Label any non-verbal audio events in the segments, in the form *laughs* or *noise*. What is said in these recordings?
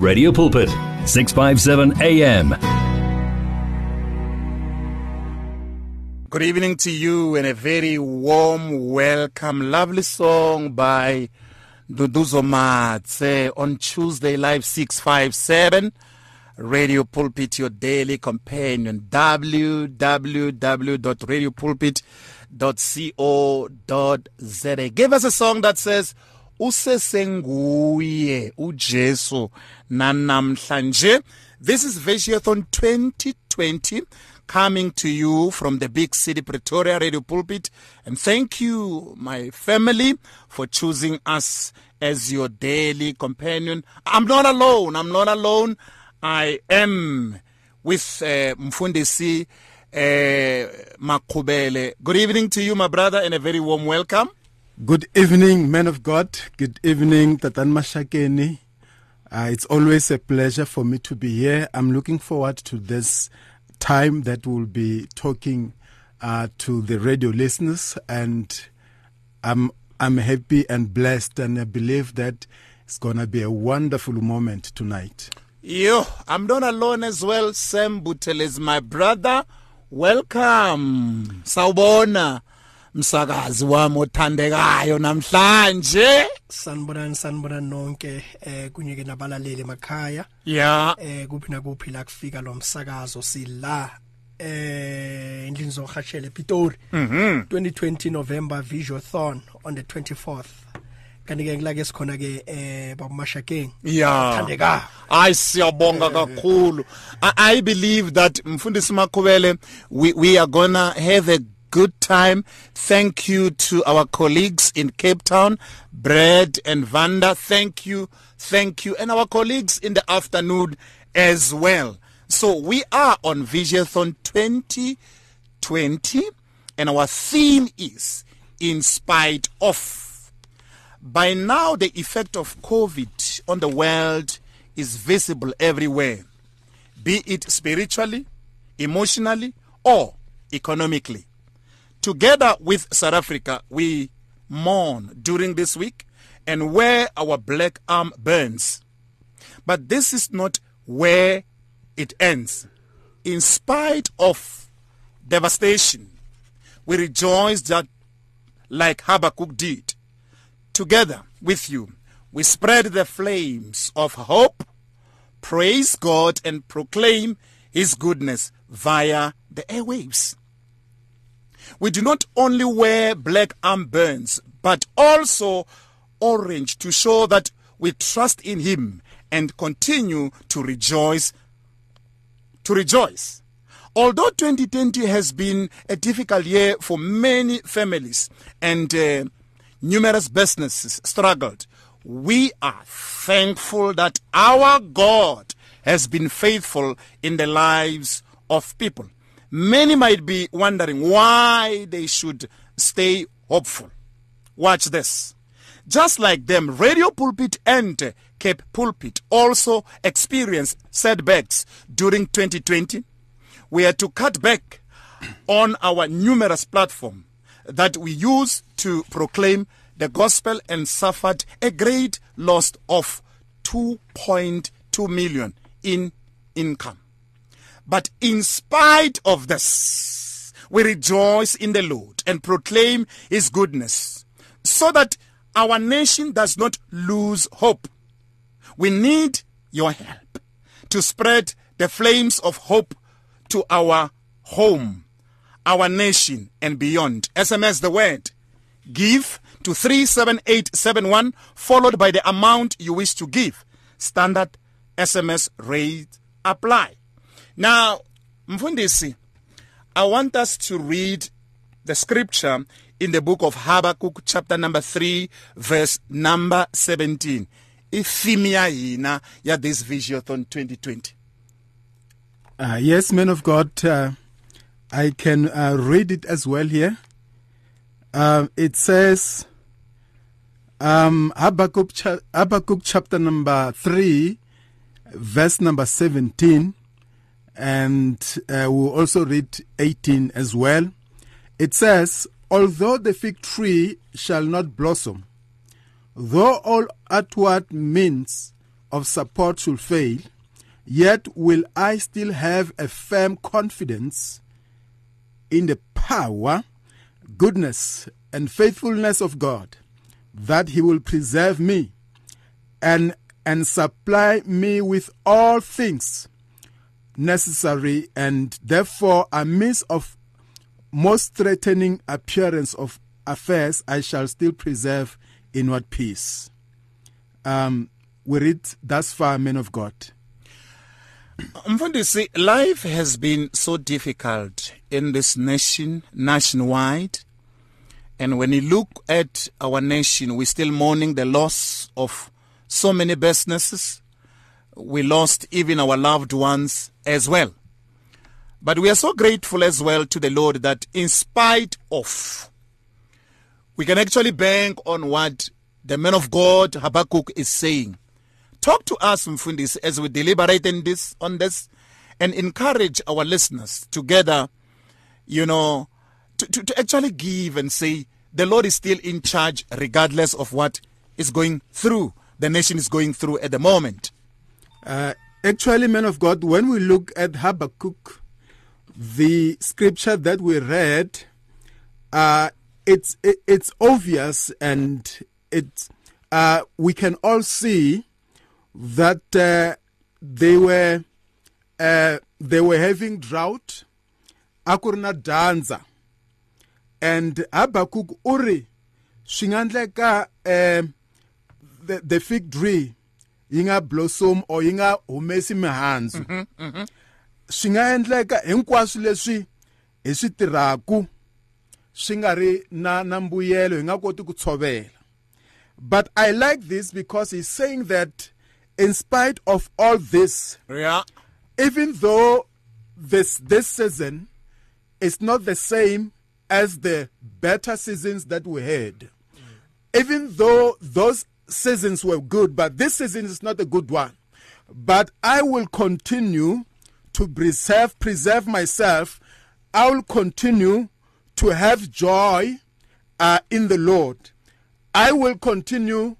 Radio Pulpit, 657 AM. Good evening to you and a very warm welcome. Lovely song by Duduzo Matse on Tuesday Live 657. Radio Pulpit, your daily companion. www.radiopulpit.co.za. Give us a song that says, usesenguye uJesu nanamhlanje this is Visionathon 2020 coming to you from the big city Pretoria Radio Pulpit. And thank you my family for choosing us as your daily companion. I'm not alone I'm not alone. I am with uh, Mfundisi uh, Makubele good evening to you my brother and a very warm welcome Good evening, men of God. Good evening, Tatan Mashakeni. Uh, it's always a pleasure for me to be here. I'm looking forward to this time that we'll be talking uh, to the radio listeners, and I'm I'm happy and blessed, and I believe that it's gonna be a wonderful moment tonight. Yo, I'm not alone as well. Sam Butel is my brother. Welcome. Sawubona. Msakazi wami othandekayo namhlanje. Sanibonani sanibonani nonke eh kunyeke nabalaleli emakhaya. Yeah eh kuphi nakuphi la kufika lo msakazo sila eh endlini zohashele ePitori. Mhm. 2020 November Visionathon on the 24th kanti ke ngilake sikhona ke eh babumashakeng yeah thandeka ay siyabonga kakhulu. I, i believe that mfundisi makhubele we we are gonna have a good time. Thank you to our colleagues in Cape Town, Brad and Vanda. Thank you, thank you, and our colleagues in the afternoon as well. So we are on Visionathon 2020, and our theme is in spite of. By now, the effect of COVID on the world is visible everywhere, be it spiritually, emotionally, or economically. Together with South Africa, we mourn during this week and wear our black arm burns. But this is not where it ends. In spite of devastation, we rejoice that, like Habakkuk did, together with you, we spread the flames of hope, praise God, and proclaim His goodness via the airwaves. We do not only wear black armbands, but also orange to show that we trust in Him and continue to rejoice. To rejoice. Although 2020 has been a difficult year for many families and uh, numerous businesses struggled, we are thankful that our God has been faithful in the lives of people. Many might be wondering why they should stay hopeful. Watch this. Just like them, Radio Pulpit and Cape Pulpit also experienced setbacks during 2020. We had to cut back on our numerous platform that we use to proclaim the gospel and suffered a great loss of 2.2 million in income. But in spite of this, we rejoice in the Lord and proclaim His goodness so that our nation does not lose hope. We need your help to spread the flames of hope to our home, our nation, and beyond. SMS the word give to 37871 followed by the amount you wish to give. Standard SMS rate apply. Now, Mfundisi, I want us to read the scripture in the book of Habakkuk chapter number 3 verse number 17. Ithimia yina ya this Visionathon 2020. Uh, yes, man of God, uh, I can uh, read it as well here. Uh, it says, um, Habakkuk, cha- Habakkuk chapter number 3, verse number 17, and uh, we'll also read 18 as well. It says, Although the fig tree shall not blossom, though all outward means of support shall fail, yet will I still have a firm confidence in the power, goodness, and faithfulness of God, that He will preserve me and, and supply me with all things necessary, and therefore, amidst of most threatening appearance of affairs, I shall still preserve inward peace. Um, we read thus far, men of God. Mfundisi, life has been so difficult in this nation, nationwide. And when you look at our nation, we're still mourning the loss of so many businesses. We lost even our loved ones as well. But we are so grateful as well to the Lord that in spite of, we can actually bank on what the man of God Habakkuk is saying. Talk to us, Mfundis, as we deliberate in this, on this and encourage our listeners together, you know, to, to, to actually give and say, the Lord is still in charge regardless of what is going through, the nation is going through at the moment. Uh, actually, men of God, when we look at Habakkuk, the scripture that we read, uh, it's it, it's obvious, and it uh, we can all see that uh, they were uh, they were having drought, akurna danza, and Habakkuk uri swingandleka uh, the fig tree yi nga blossom or yi nga humesi mihandzu. Mhm, mhm. Swi nga endleka hinkwaswo leswi hi swi tirhaku swi nga ri na na mbuyelo hi nga koti ku tshovela. But i like this because he's saying that in spite of all this Yeah. even though this this season is not the same as the better seasons that we had even though those seasons were good but this season is not a good one. But i will continue to preserve preserve myself. I will continue to have joy uh, in the lord. I will continue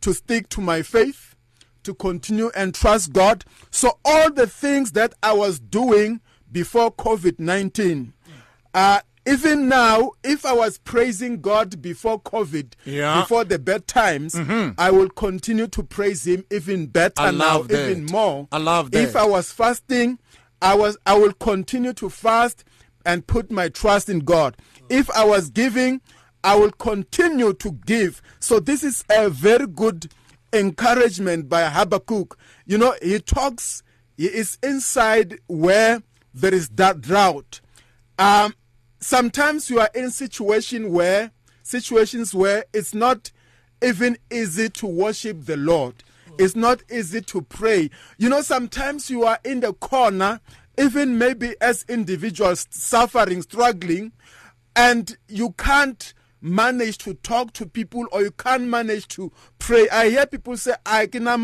to stick to my faith, to continue and trust God. So all the things that I was doing before COVID 19, uh, even now, if I was praising God before COVID, Yeah. before the bad times, I will continue to praise Him even better I now, love that. even more. I love that. If. I was fasting, I was I will continue to fast and put my trust in God. If I was giving, I will continue to give. So this is a very good encouragement by Habakkuk. You know, he talks, he is inside where there is that drought. Um, sometimes you are in situation where situations where it's not even easy to worship the Lord. It's not easy to pray. You know, sometimes you are in the corner, even maybe as individuals suffering, struggling, and you can't manage to talk to people or you can't manage to pray. I hear people say, I cannot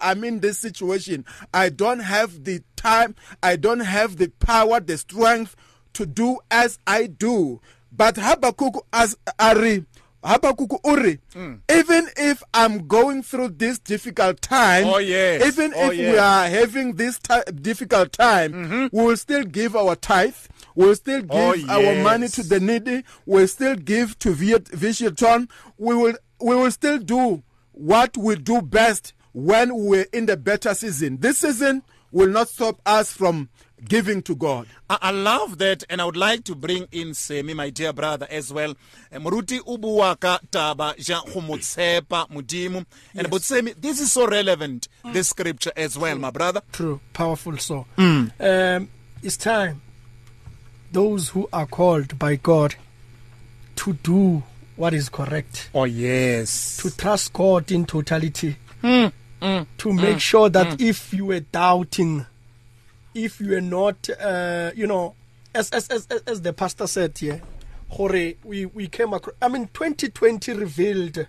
I'm in this situation. I don't have the time, I don't have the power, the strength to do as I do. But Habakkuk as Ari Habakkuk Uri, even if I'm going through this difficult time, Oh, yes. even Oh, if we are having this ti difficult time, we will still give our tithe, we'll still give Mm-hmm. Oh, our money to the needy, we'll still give to Viet- Vision. We will we will still do what we do best when we're in the better season. This season will not stop us from giving to God. I, I love that, and I would like to bring in Semi, my dear brother, as well. Eh, Moruti o bua ka taba ja go mo tshepa Modimo. And but Semi, this is so relevant, this scripture as well, my brother. True, powerful so. Um, it's time those who are called by God to do what is correct, Oh yes. to trust God in totality, to make sure that if you were doubting, if you are not, uh, you know, as, as as as- the pastor said here, Hore, we we came across. I mean, 2020 revealed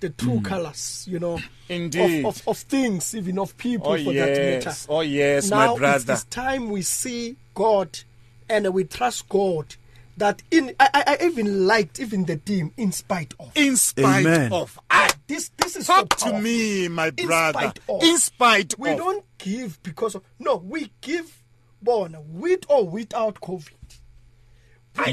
the true colors, you know, Indeed. of, of of things, even of people Oh for that matter yes. Oh yes, now my it's brother. this time we see God and we trust God that in I, I I even liked even the team in spite of. In spite Amen. of. Ah, This this is talk so to me, my In brother. spite of. In spite We of. don't give because of no, we give born with or without COVID.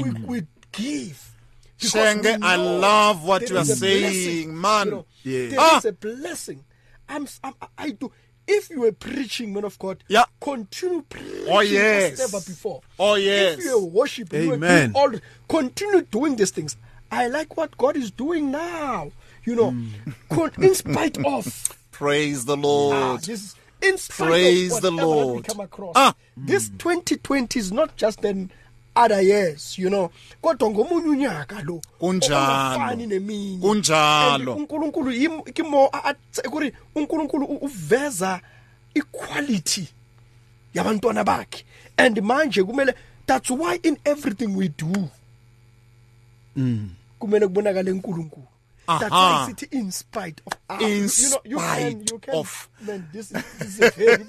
We, we give. because Shenge, we I love what you are saying, blessing, man. You know, Yeah. there Ah. is a blessing. I'm, I'm I do. If you were preaching, man of God, Yeah. continue preaching Oh, yes. as never before. Oh, yes. If you were worshiping, you were all, continue doing these things. I like what God is doing now. You know, Hmm. con- in spite of *laughs* Praise the Ah, Lord. this is in spite Praise of the whatever that we Lord. come across. Ah. This 2020 is not just an other years, you know. Kodwa ngomunye unyaka lo. Kunjalo. neminye. Kunjalo. UNkulunkulu yim- ke mo a- a- kuri uNkulunkulu uveza equality yabantwana bakhe. And manje kumele that's why in everything we do kumele kubonakale uNkulunkulu. That's Aha. why sithi in spite of Ah, In you know, you can, you spite can, of. man, this is, this is a very.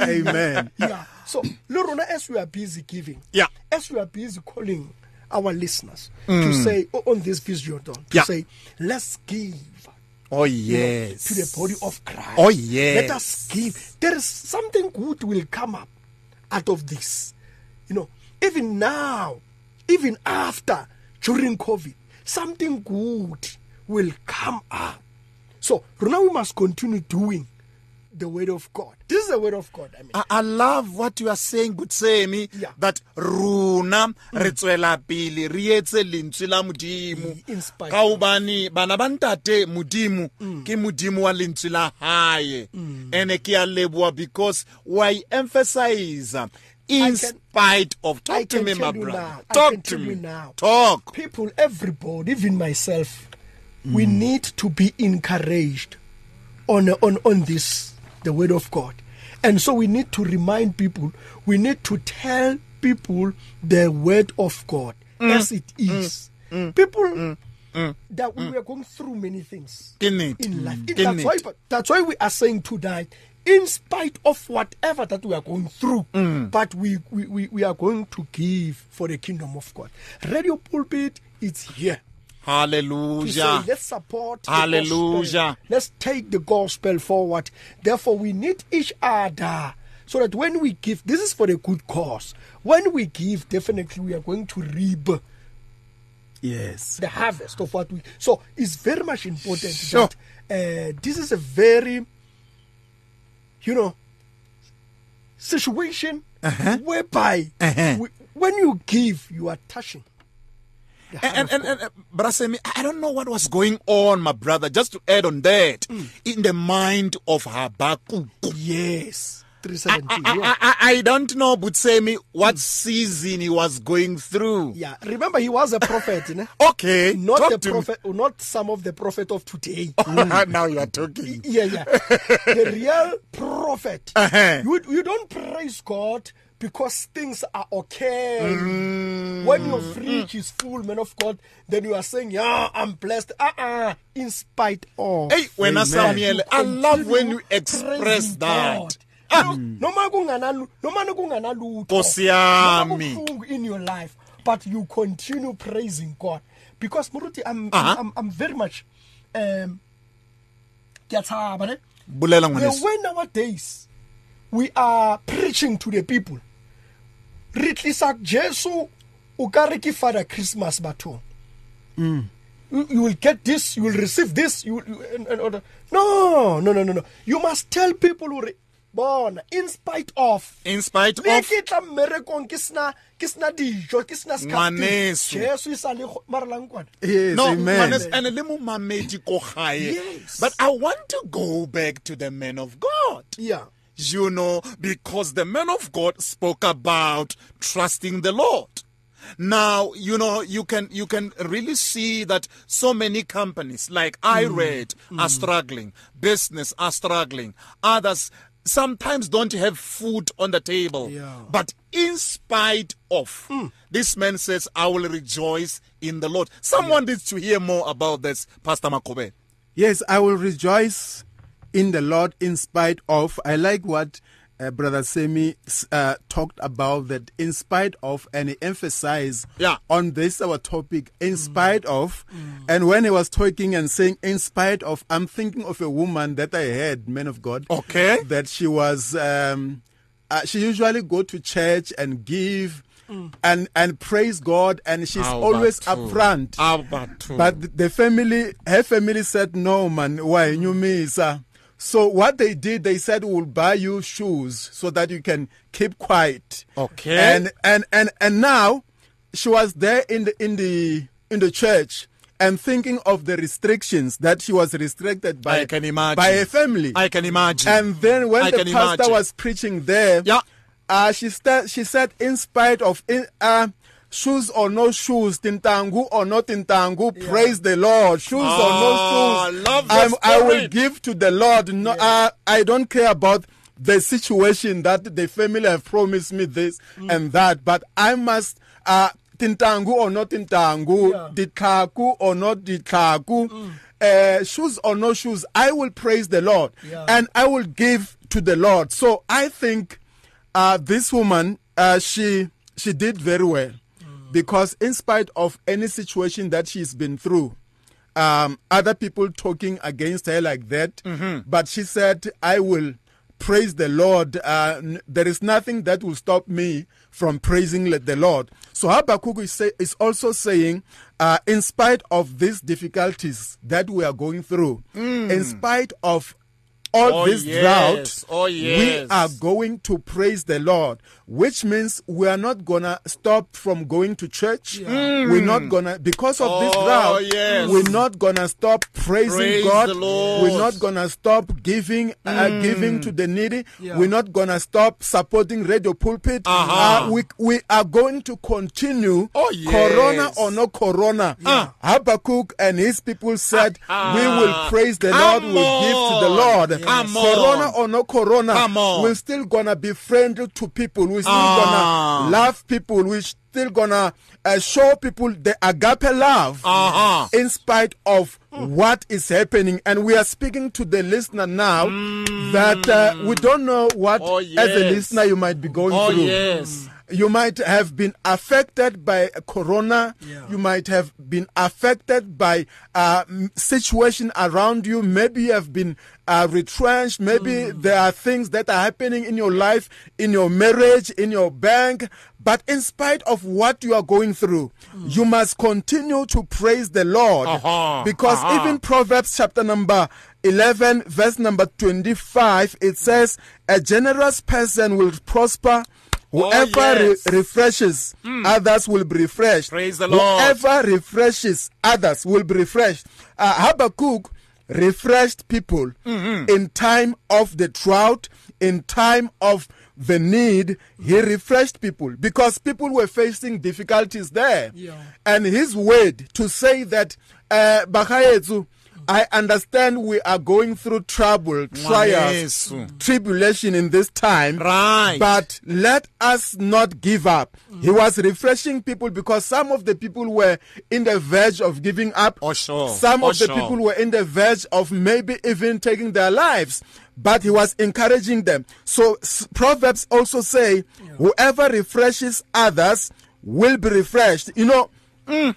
*laughs* Amen. yeah. So, Lorona, as we are busy giving, Yeah. as we are busy calling our listeners to say o- on this vision, to Mm. Yeah. say, let's give Oh, you know, yes. to the body of Christ. Oh, yes. Let us give. There is something good will come up out of this. You know, even now, even after, during COVID, something good will come up. So, now we must continue doing the word of God. This is the word of God. I mean, I, I love what you are saying Gutsemi Yeah. that runa re tswela pele re etse lentswe la modimo In spite ka hobane bana ba ntate modimo ke modimo wa lentswe la hae ene ke a leboa because why emphasize in spite of I talk to me my brother. now. Talk to me. now. talk. People, everybody, even myself, we mm. need to be encouraged on on on this, the word of God, and so we need to remind people. We need to tell people the word of God. Mm. As it mm. is. People that we are going through many things nnete. in life. That's why, that's why we are saying tonight, in spite of whatever that we are going through, but we, we, we, we are going to give for the kingdom of God. Radio Pulpit is here to say, hallelujah let's support Hallelujah. Let's take the gospel forward. Therefore, we need each other. So that when we give, this is for the good cause. When we give, definitely we are going to reap Yes. the harvest of what we so it's very much important Sure. that uh, this is a very you know situation whereby Uh-huh. we, when you give you are touching and, and, and, and Brasemi, I don't know what was going on, my brother. Just to add on that, Mm. in the mind of Habakkuk. yes I, I, yeah. I, I don't know, Butsemi, what season he was going through. yeah remember he was a prophet? *laughs* Okay, not talk the to me. prophet not some of the prophet of today *laughs* now you are talking. yeah, yeah. the *laughs* real prophet. Uh-huh. You, you don't praise God because things are okay. Mm. When your fridge is full, man of God, then you are saying, Yeah, I'm blessed. Uh-uh. In spite of. Hey, when I Amen. Samuel, I love when you express that. God. No, noma kungana- noma kungana lutho, Nkosi noma yami. kubuhlungu in your life, but you continue praising God. Because Muruti, I'm, Uh-huh. I'm, I'm very much um, ke a thaba, ne? Bulela the ngwaneso. way nowadays we are preaching to the people re tlisa jesu o ka re ke father christmas bathong you, you will get this you will receive this you, you and, and, and, no no no no no you must tell people hore bona in spite of In spite of ke tla mmerekong ke sena ke sena dijo ke sena scarf. Ngwaneso. jesu e sa le go- kwana Yes, no, amen. ngwaneso, and le mo mamedi ko gae. Yes. But I want to go back to the man of God. yeah you know, because the man of God spoke about trusting the Lord. Now, you know, you can you can really see that so many companies like I mm. read are mm. struggling, business are struggling, others sometimes don't have food on the table. Yeah. But in spite of hmm. this man says, I will rejoice in the Lord. Someone needs to hear more about this, Pastor Makobe. Yes, I will rejoice in the Lord in spite of. I like what uh, Brother Semi uh, talked about that in spite of and he emphasized Yeah. on this our topic in spite of and when he was talking and saying in spite of I'm thinking of a woman that I had man of God Okay. that she was um, uh, she usually go to church and give and and praise God and she's How always upfront How about two? but the family, her family said, no, man, why? You miss. uh." So what they did, they said, we'll buy you shoes so that you can keep quiet. Okay. And, and, and, and now she was there in the, in the, in the church and thinking of the restrictions that she was restricted by, I can imagine. by a family. I can imagine. And then when I the pastor imagine. was preaching there, Yeah. uh, she sta- she said, in spite of in, uh, shoes or no shoes, tintangu or not tintangu, praise the Lord. Shoes Oh, or no shoes, I love the I'm- I will give to the Lord. No, uh, I don't care about the situation that the family have promised me this Mm. and that, but I must. Uh, tintangu or not tintangu, Yeah. ditkaku or not ditkaku, Mm. uh, shoes or no shoes, I will praise the Lord Yeah. and I will give to the Lord. So I think uh, this woman, uh, she she did very well because in spite of any situation that she's been through, um, other people talking against her like that, but she said, "I will." Praise the Lord. Uh, n- there is nothing that will stop me from praising the Lord. So Habakkuk is, say, is also saying, uh, in spite of these difficulties that we are going through, in spite of all Oh, this yes. drought, Oh, we are going to praise the Lord, which means we are not gonna stop from going to church. We're not gonna because of this Oh, drought. yes. We're not gonna stop praising Praise God. the Lord. Mm. We're not gonna stop giving uh, giving to the needy. Yeah. We're not gonna stop supporting Radio Pulpit. Uh-huh. Uh, we we are going to continue. Oh, yes. Corona or no Corona. Yeah. Habakkuk and his people said, Ah. "We will praise the Come Lord. We'll give to the. Lord." Come Corona or no Corona, we're still gonna be friendly to people. We're still Ah. gonna love people. We're still gonna uh, show people the agape love Uh-huh. in spite of what is happening. And we are speaking to the listener now that uh, we don't know what, Oh, as a listener, you might be going Oh, through. yes. You might have been affected by corona. Yeah. You might have been affected by uh, situation around you. Maybe you have been uh, retrenched. Maybe there are things that are happening in your life, in your marriage, in your bank. But in spite of what you are going through, you must continue to praise the Lord. Uh-huh. Because Uh-huh. even Proverbs chapter number 11, verse number 25, it says, A generous person will prosper. Whoever Oh, yes. Re- refreshes others will be refreshed. Praise the Lord. Whoever refreshes others will be refreshed. Uh, Habakkuk refreshed people Mm-hmm. in time of the drought, in time of the need. He refreshed people because people were facing difficulties there. Yeah. And his word to say that, uh, Bakayezu, I understand we are going through trouble, trials, tribulation in this time. Right. But let us not give up. He mm-hmm. was refreshing people because some of the people were in the verge of giving up. Oh, sure. Some Oh, of the sure. people were in the verge of maybe even taking their lives. But he was encouraging them. So s- Proverbs also say, whoever refreshes others will be refreshed. You know, mm,